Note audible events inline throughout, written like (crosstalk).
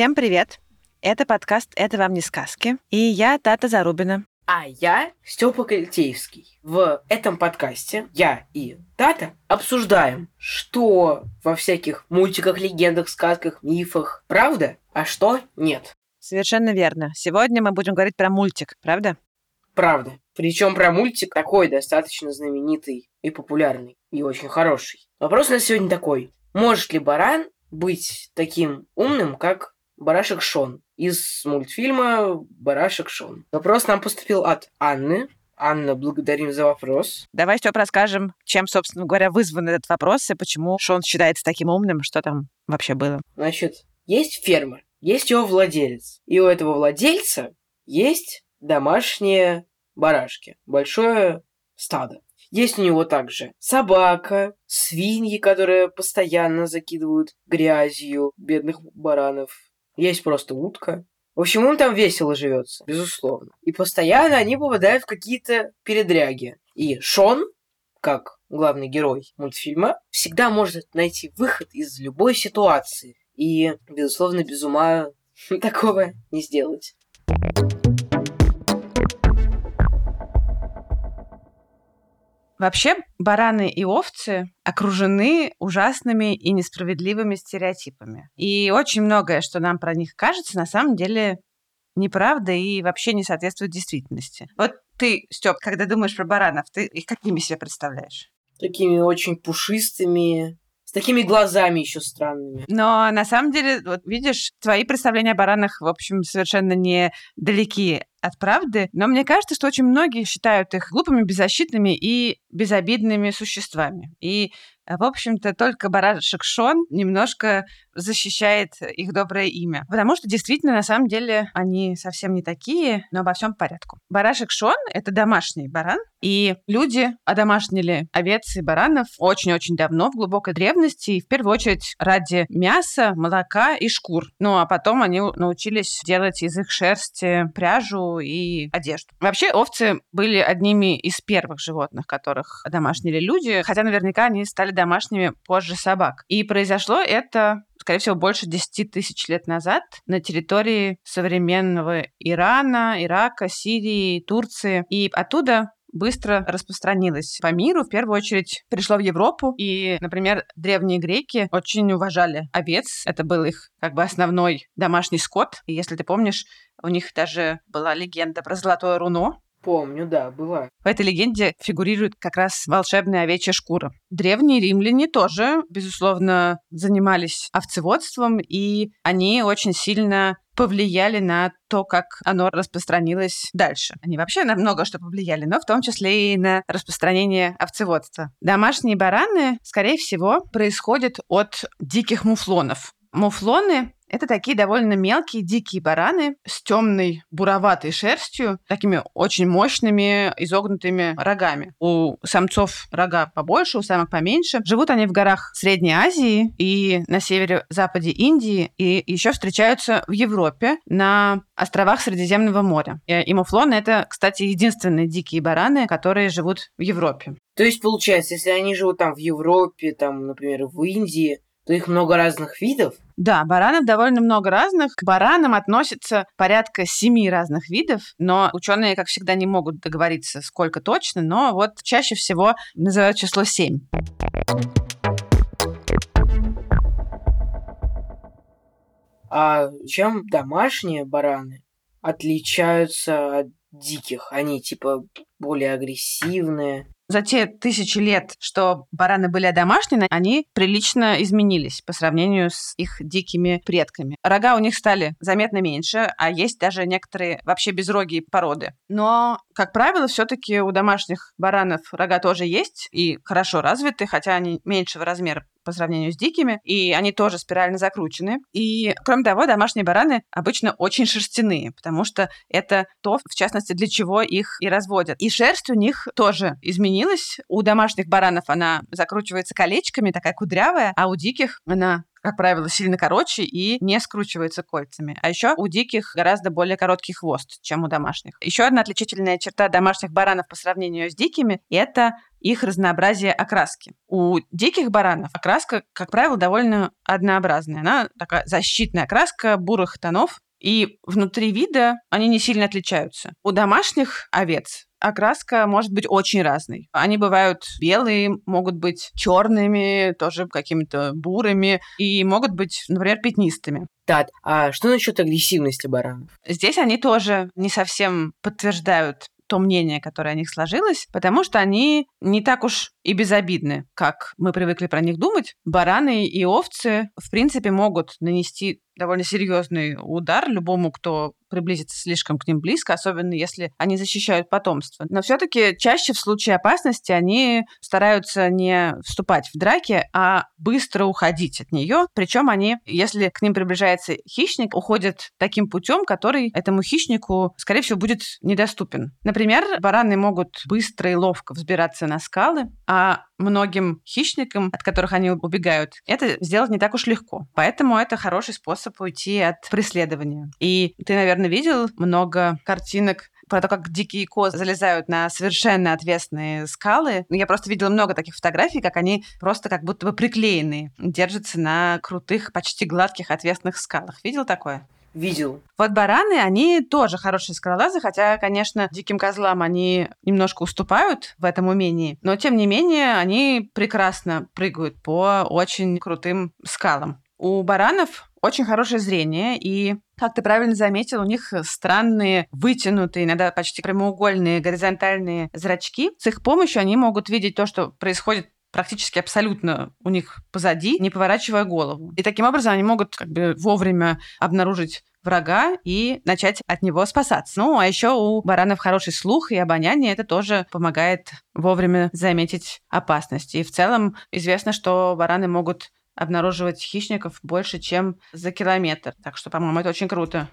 Всем привет! Это подкаст «Это вам не сказки». И я Тата Зарубина. А я Степа Кальтеевский. В этом подкасте я и Тата обсуждаем, что во всяких мультиках, легендах, сказках, мифах правда, а что нет. Совершенно верно. Сегодня мы будем говорить про мультик, правда? Правда. Причем про мультик такой достаточно знаменитый и популярный, и очень хороший. Вопрос на сегодня такой. Может ли баран быть таким умным, как Барашек Шон из мультфильма Барашек Шон? Вопрос нам поступил от Анны. Анна, благодарим за вопрос. Давай, Степ, расскажем, чем, собственно говоря, вызван этот вопрос и почему Шон считается таким умным, что там вообще было. Значит, есть ферма, есть его владелец. И у этого владельца есть домашние барашки. Большое стадо. Есть у него также собака, свиньи, которые постоянно закидывают грязью бедных баранов. Есть просто утка. В общем, им там весело живется, безусловно. И постоянно они попадают в какие-то передряги. И Шон, как главный герой мультфильма, всегда может найти выход из любой ситуации. И, безусловно, без ума (laughs) такого не сделать. Вообще, бараны и овцы окружены ужасными и несправедливыми стереотипами. И очень многое, что нам про них кажется, на самом деле неправда и вообще не соответствует действительности. Вот ты, Степ, когда думаешь про баранов, ты их какими себе представляешь? Такими очень пушистыми, с такими глазами еще странными. Но на самом деле, вот видишь, твои представления о баранах, в общем, совершенно не далеки от правды, но мне кажется, что очень многие считают их глупыми, беззащитными и безобидными существами. И, в общем-то, только барашек Шон немножко защищает их доброе имя. Потому что действительно, на самом деле, они совсем не такие, но обо всем порядку. Барашек Шон — это домашний баран, и люди одомашнили овец и баранов очень-очень давно, в глубокой древности, и в первую очередь ради мяса, молока и шкур. Ну, а потом они научились делать из их шерсти пряжу и одежду. Вообще, овцы были одними из первых животных, которых домашнили люди, хотя наверняка они стали домашними позже собак. И произошло это скорее всего, больше 10 тысяч лет назад на территории современного Ирана, Ирака, Сирии, Турции. И оттуда быстро распространилось по миру. В первую очередь пришло в Европу. И, например, древние греки очень уважали овец. Это был их как бы основной домашний скот. И если ты помнишь, у них даже была легенда про золотое руно, Помню, да, была. в этой легенде фигурирует как раз волшебная овечья шкура. Древние римляне тоже, безусловно, занимались овцеводством, и они очень сильно повлияли на то, как оно распространилось дальше. Они вообще на много что повлияли, но в том числе и на распространение овцеводства. Домашние бараны, скорее всего, происходят от диких муфлонов. Муфлоны это такие довольно мелкие дикие бараны с темной буроватой шерстью, такими очень мощными изогнутыми рогами. У самцов рога побольше, у самок поменьше. Живут они в горах Средней Азии и на северо-западе Индии, и еще встречаются в Европе на островах Средиземного моря. И, и муфлоны — это, кстати, единственные дикие бараны, которые живут в Европе. То есть, получается, если они живут там в Европе, там, например, в Индии, то их много разных видов. Да, баранов довольно много разных. К баранам относятся порядка семи разных видов, но ученые, как всегда, не могут договориться, сколько точно, но вот чаще всего называют число семь. А чем домашние бараны отличаются от диких? Они типа более агрессивные. За те тысячи лет, что бараны были одомашнены, они прилично изменились по сравнению с их дикими предками. Рога у них стали заметно меньше, а есть даже некоторые вообще безрогие породы. Но, как правило, все-таки у домашних баранов рога тоже есть и хорошо развиты, хотя они меньшего размера по сравнению с дикими, и они тоже спирально закручены. И, кроме того, домашние бараны обычно очень шерстяные, потому что это то, в частности, для чего их и разводят. И шерсть у них тоже изменилась. У домашних баранов она закручивается колечками, такая кудрявая, а у диких она как правило, сильно короче и не скручивается кольцами. А еще у диких гораздо более короткий хвост, чем у домашних. Еще одна отличительная черта домашних баранов по сравнению с дикими – это их разнообразие окраски. У диких баранов окраска, как правило, довольно однообразная. Она такая защитная окраска бурых тонов, и внутри вида они не сильно отличаются. У домашних овец окраска может быть очень разной. Они бывают белые, могут быть черными, тоже какими-то бурыми, и могут быть, например, пятнистыми. Тат, а что насчет агрессивности баранов? Здесь они тоже не совсем подтверждают то мнение, которое о них сложилось, потому что они не так уж и безобидны, как мы привыкли про них думать. Бараны и овцы, в принципе, могут нанести довольно серьезный удар любому, кто приблизится слишком к ним близко, особенно если они защищают потомство. Но все-таки чаще в случае опасности они стараются не вступать в драки, а быстро уходить от нее. Причем они, если к ним приближается хищник, уходят таким путем, который этому хищнику, скорее всего, будет недоступен. Например, бараны могут быстро и ловко взбираться на скалы, а многим хищникам, от которых они убегают, это сделать не так уж легко. Поэтому это хороший способ уйти от преследования. И ты, наверное, видел много картинок про то, как дикие козы залезают на совершенно отвесные скалы. Я просто видела много таких фотографий, как они просто как будто бы приклеенные, держатся на крутых, почти гладких отвесных скалах. Видел такое? Видел. Вот бараны, они тоже хорошие скалолазы, хотя, конечно, диким козлам они немножко уступают в этом умении, но, тем не менее, они прекрасно прыгают по очень крутым скалам. У баранов очень хорошее зрение, и, как ты правильно заметил, у них странные, вытянутые, иногда почти прямоугольные, горизонтальные зрачки. С их помощью они могут видеть то, что происходит практически абсолютно у них позади, не поворачивая голову. И таким образом они могут как бы вовремя обнаружить врага и начать от него спасаться. Ну, а еще у баранов хороший слух и обоняние, это тоже помогает вовремя заметить опасность. И в целом известно, что бараны могут обнаруживать хищников больше, чем за километр. Так что, по-моему, это очень круто.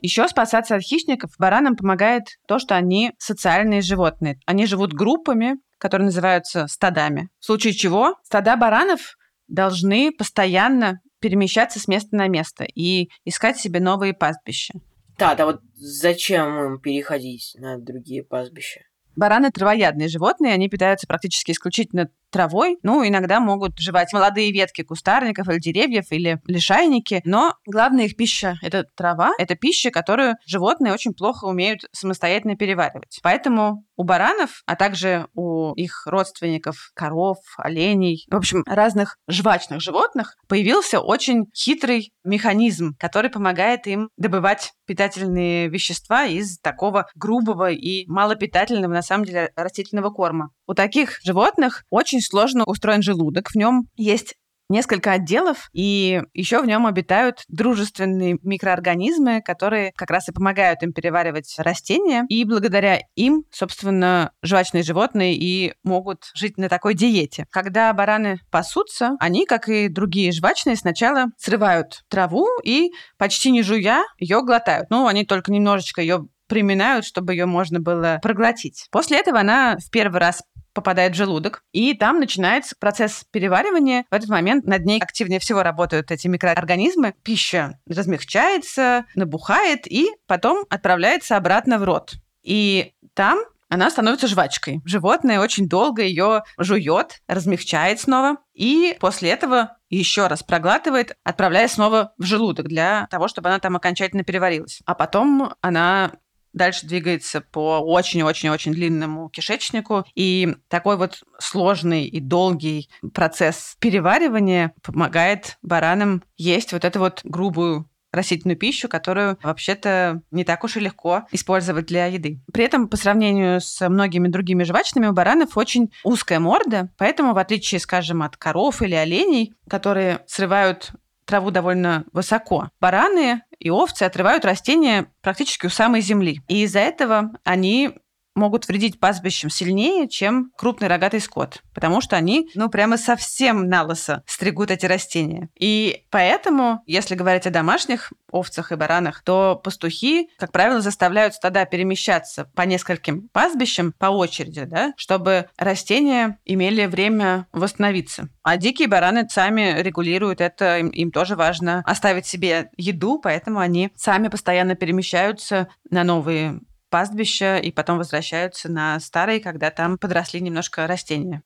Еще спасаться от хищников баранам помогает то, что они социальные животные. Они живут группами, которые называются стадами. В случае чего стада баранов должны постоянно перемещаться с места на место и искать себе новые пастбища. Да, да вот зачем им переходить на другие пастбища? Бараны травоядные животные, они питаются практически исключительно травой, ну, иногда могут жевать молодые ветки кустарников или деревьев, или лишайники, но главная их пища — это трава, это пища, которую животные очень плохо умеют самостоятельно переваривать. Поэтому у баранов, а также у их родственников, коров, оленей, в общем, разных жвачных животных, появился очень хитрый механизм, который помогает им добывать питательные вещества из такого грубого и малопитательного, на самом деле, растительного корма. У таких животных очень сложно устроен желудок. В нем есть несколько отделов, и еще в нем обитают дружественные микроорганизмы, которые как раз и помогают им переваривать растения, и благодаря им, собственно, жвачные животные и могут жить на такой диете. Когда бараны пасутся, они, как и другие жвачные, сначала срывают траву и, почти не жуя, ее глотают. Ну, они только немножечко ее приминают, чтобы ее можно было проглотить. После этого она в первый раз попадает в желудок, и там начинается процесс переваривания. В этот момент над ней активнее всего работают эти микроорганизмы. Пища размягчается, набухает и потом отправляется обратно в рот. И там она становится жвачкой. Животное очень долго ее жует, размягчает снова, и после этого еще раз проглатывает, отправляя снова в желудок для того, чтобы она там окончательно переварилась. А потом она дальше двигается по очень-очень-очень длинному кишечнику. И такой вот сложный и долгий процесс переваривания помогает баранам есть вот эту вот грубую растительную пищу, которую вообще-то не так уж и легко использовать для еды. При этом, по сравнению с многими другими жвачными, у баранов очень узкая морда, поэтому, в отличие, скажем, от коров или оленей, которые срывают траву довольно высоко. Бараны и овцы отрывают растения практически у самой земли. И из-за этого они могут вредить пастбищам сильнее, чем крупный рогатый скот, потому что они, ну, прямо совсем на лысо стригут эти растения. И поэтому, если говорить о домашних овцах и баранах, то пастухи, как правило, заставляют стада перемещаться по нескольким пастбищам по очереди, да, чтобы растения имели время восстановиться. А дикие бараны сами регулируют это, им, им тоже важно оставить себе еду, поэтому они сами постоянно перемещаются на новые пастбища и потом возвращаются на старые, когда там подросли немножко растения.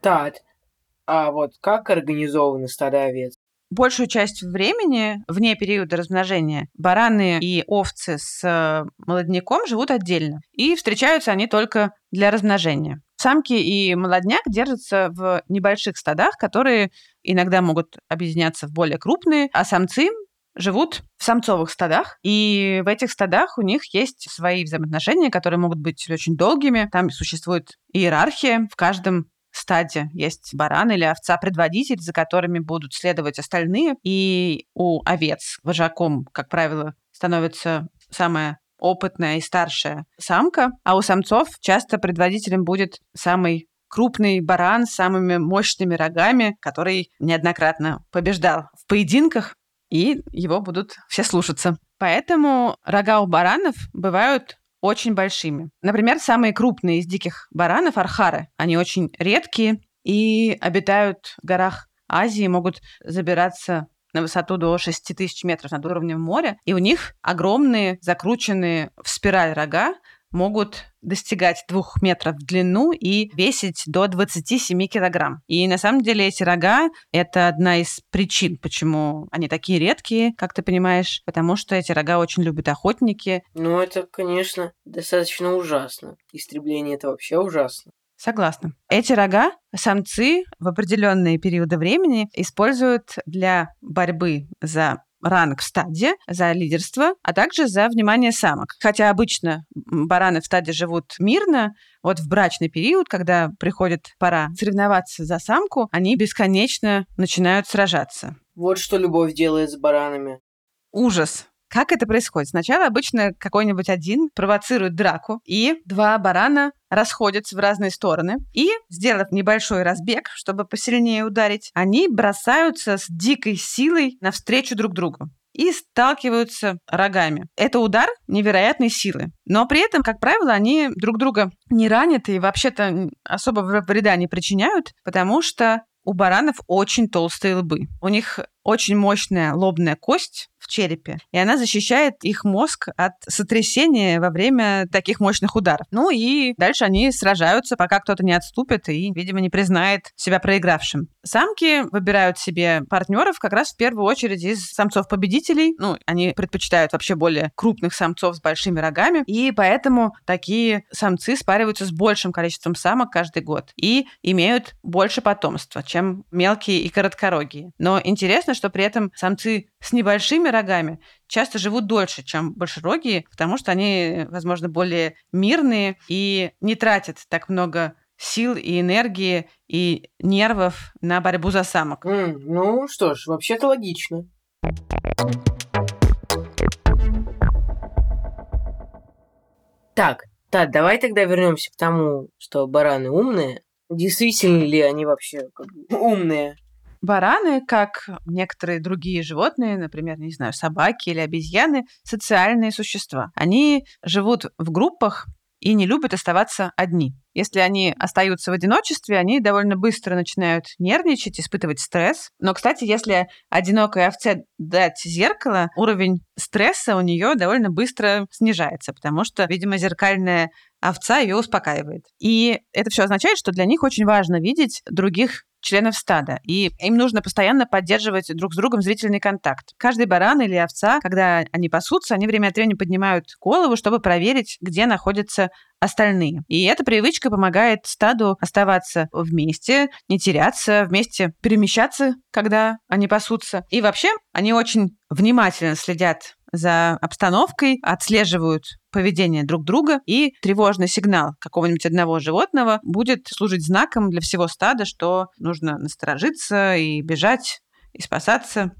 Так, а вот как организованы стада овец? Большую часть времени, вне периода размножения, бараны и овцы с э, молодняком живут отдельно. И встречаются они только для размножения. Самки и молодняк держатся в небольших стадах, которые иногда могут объединяться в более крупные, а самцы живут в самцовых стадах, и в этих стадах у них есть свои взаимоотношения, которые могут быть очень долгими. Там существует иерархия в каждом стаде есть баран или овца-предводитель, за которыми будут следовать остальные. И у овец вожаком, как правило, становится самая опытная и старшая самка, а у самцов часто предводителем будет самый крупный баран с самыми мощными рогами, который неоднократно побеждал в поединках, и его будут все слушаться. Поэтому рога у баранов бывают очень большими. Например, самые крупные из диких баранов – архары. Они очень редкие и обитают в горах Азии, могут забираться на высоту до 6 тысяч метров над уровнем моря, и у них огромные, закрученные в спираль рога, могут достигать двух метров в длину и весить до 27 килограмм. И на самом деле эти рога — это одна из причин, почему они такие редкие, как ты понимаешь, потому что эти рога очень любят охотники. Ну, это, конечно, достаточно ужасно. Истребление — это вообще ужасно. Согласна. Эти рога самцы в определенные периоды времени используют для борьбы за ранг в стаде, за лидерство, а также за внимание самок. Хотя обычно бараны в стаде живут мирно, вот в брачный период, когда приходит пора соревноваться за самку, они бесконечно начинают сражаться. Вот что любовь делает с баранами. Ужас. Как это происходит? Сначала обычно какой-нибудь один провоцирует драку, и два барана расходятся в разные стороны. И, сделав небольшой разбег, чтобы посильнее ударить, они бросаются с дикой силой навстречу друг другу и сталкиваются рогами. Это удар невероятной силы. Но при этом, как правило, они друг друга не ранят и вообще-то особо вреда не причиняют, потому что у баранов очень толстые лбы. У них очень мощная лобная кость черепе, и она защищает их мозг от сотрясения во время таких мощных ударов. Ну и дальше они сражаются, пока кто-то не отступит и, видимо, не признает себя проигравшим. Самки выбирают себе партнеров как раз в первую очередь из самцов-победителей. Ну, они предпочитают вообще более крупных самцов с большими рогами, и поэтому такие самцы спариваются с большим количеством самок каждый год и имеют больше потомства, чем мелкие и короткорогие. Но интересно, что при этом самцы с небольшими рогами часто живут дольше, чем большерогие, потому что они, возможно, более мирные и не тратят так много сил и энергии и нервов на борьбу за самок. М, ну что ж, вообще-то логично. Так, так, давай тогда вернемся к тому, что бараны умные. Действительно ли они вообще как бы, умные? Бараны, как некоторые другие животные, например, не знаю, собаки или обезьяны, социальные существа. Они живут в группах и не любят оставаться одни. Если они остаются в одиночестве, они довольно быстро начинают нервничать, испытывать стресс. Но, кстати, если одинокой овце дать зеркало, уровень стресса у нее довольно быстро снижается, потому что, видимо, зеркальная овца ее успокаивает. И это все означает, что для них очень важно видеть других членов стада, и им нужно постоянно поддерживать друг с другом зрительный контакт. Каждый баран или овца, когда они пасутся, они время от времени поднимают голову, чтобы проверить, где находятся остальные. И эта привычка помогает стаду оставаться вместе, не теряться, вместе перемещаться, когда они пасутся. И вообще, они очень внимательно следят за обстановкой, отслеживают поведение друг друга, и тревожный сигнал какого-нибудь одного животного будет служить знаком для всего стада, что нужно насторожиться и бежать, и спасаться.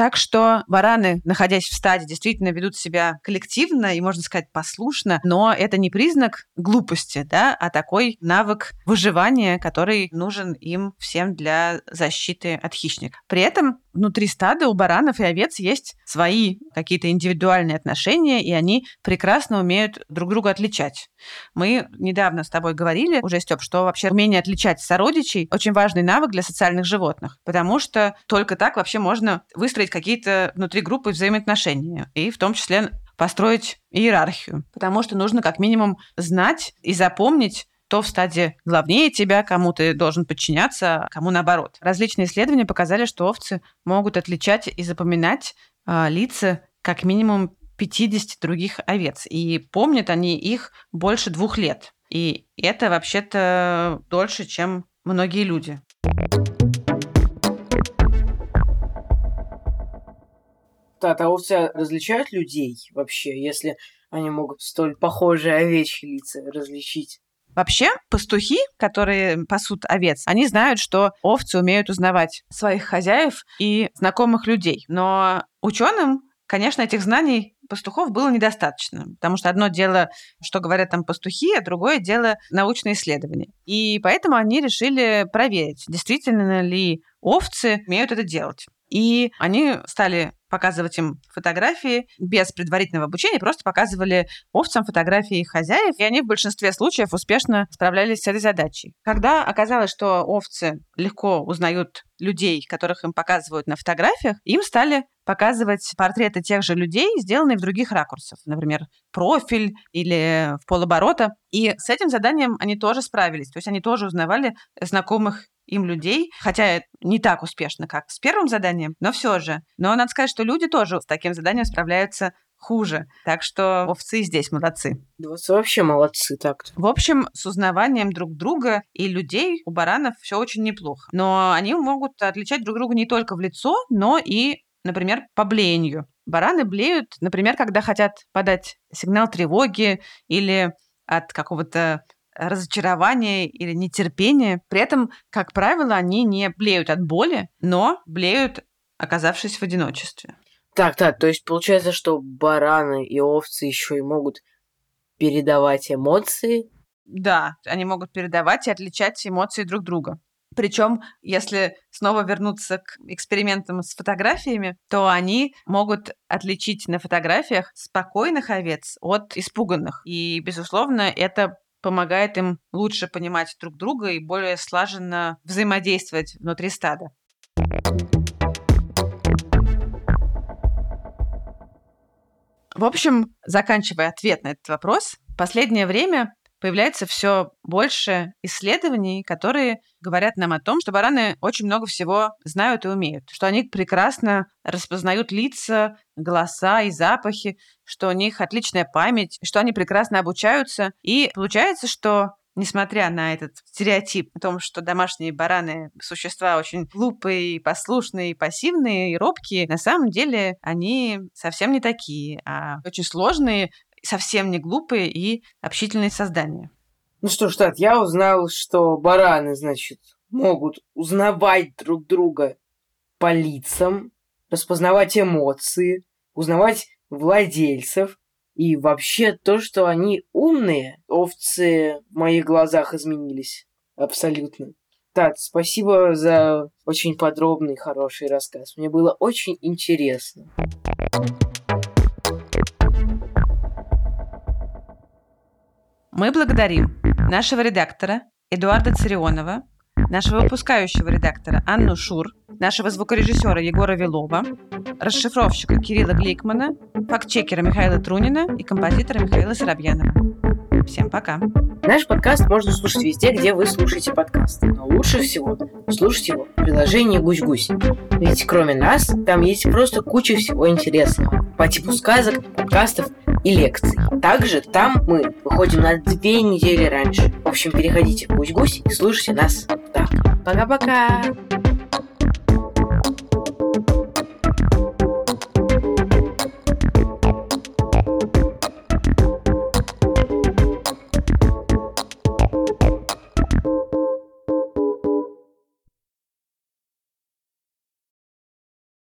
Так что бараны, находясь в стаде, действительно ведут себя коллективно и, можно сказать, послушно, но это не признак глупости, да, а такой навык выживания, который нужен им всем для защиты от хищника. При этом внутри стада у баранов и овец есть свои какие-то индивидуальные отношения, и они прекрасно умеют друг друга отличать. Мы недавно с тобой говорили уже, Степ, что вообще умение отличать сородичей очень важный навык для социальных животных, потому что только так вообще можно выстроить какие-то внутри группы взаимоотношения, и в том числе построить иерархию, потому что нужно как минимум знать и запомнить кто в стаде главнее тебя, кому ты должен подчиняться, кому наоборот. Различные исследования показали, что овцы могут отличать и запоминать э, лица как минимум 50 других овец. И помнят они их больше двух лет. И это вообще-то дольше, чем многие люди. Да, а овцы различают людей вообще, если они могут столь похожие овечьи лица различить? Вообще, пастухи, которые пасут овец, они знают, что овцы умеют узнавать своих хозяев и знакомых людей. Но ученым, конечно, этих знаний пастухов было недостаточно, потому что одно дело, что говорят там пастухи, а другое дело научные исследования. И поэтому они решили проверить, действительно ли овцы умеют это делать. И они стали показывать им фотографии без предварительного обучения, просто показывали овцам фотографии их хозяев, и они в большинстве случаев успешно справлялись с этой задачей. Когда оказалось, что овцы легко узнают людей, которых им показывают на фотографиях, им стали показывать портреты тех же людей, сделанные в других ракурсах, например, профиль или в полоборота. И с этим заданием они тоже справились. То есть они тоже узнавали знакомых им людей, хотя не так успешно, как с первым заданием, но все же. Но надо сказать, что люди тоже с таким заданием справляются хуже. Так что овцы здесь молодцы. Да вот вообще молодцы так-то. В общем, с узнаванием друг друга и людей у баранов все очень неплохо. Но они могут отличать друг друга не только в лицо, но и, например, по блеянию. Бараны блеют, например, когда хотят подать сигнал тревоги или от какого-то разочарование или нетерпение. При этом, как правило, они не блеют от боли, но блеют, оказавшись в одиночестве. Так, так, то есть получается, что бараны и овцы еще и могут передавать эмоции. Да, они могут передавать и отличать эмоции друг друга. Причем, если снова вернуться к экспериментам с фотографиями, то они могут отличить на фотографиях спокойных овец от испуганных. И, безусловно, это помогает им лучше понимать друг друга и более слаженно взаимодействовать внутри стада. В общем, заканчивая ответ на этот вопрос, последнее время появляется все больше исследований, которые говорят нам о том, что бараны очень много всего знают и умеют, что они прекрасно распознают лица, голоса и запахи, что у них отличная память, что они прекрасно обучаются. И получается, что несмотря на этот стереотип о том, что домашние бараны – существа очень глупые, послушные, пассивные и робкие, на самом деле они совсем не такие, а очень сложные, совсем не глупые и общительные создания. Ну что ж, Тат, я узнал, что бараны, значит, могут узнавать друг друга по лицам, распознавать эмоции, узнавать владельцев, и вообще то, что они умные, овцы в моих глазах изменились. Абсолютно. Тат, спасибо за очень подробный, хороший рассказ. Мне было очень интересно. Мы благодарим нашего редактора Эдуарда Царионова, нашего выпускающего редактора Анну Шур, нашего звукорежиссера Егора Вилова, расшифровщика Кирилла Гликмана, фактчекера Михаила Трунина и композитора Михаила Соробьянова. Всем пока. Наш подкаст можно слушать везде, где вы слушаете подкасты. Но лучше всего слушать его в приложении «Гусь-гусь». Ведь кроме нас, там есть просто куча всего интересного. По типу сказок, подкастов и лекций. Также там мы выходим на две недели раньше. В общем, переходите в «Гусь-гусь» и слушайте нас так. Пока-пока!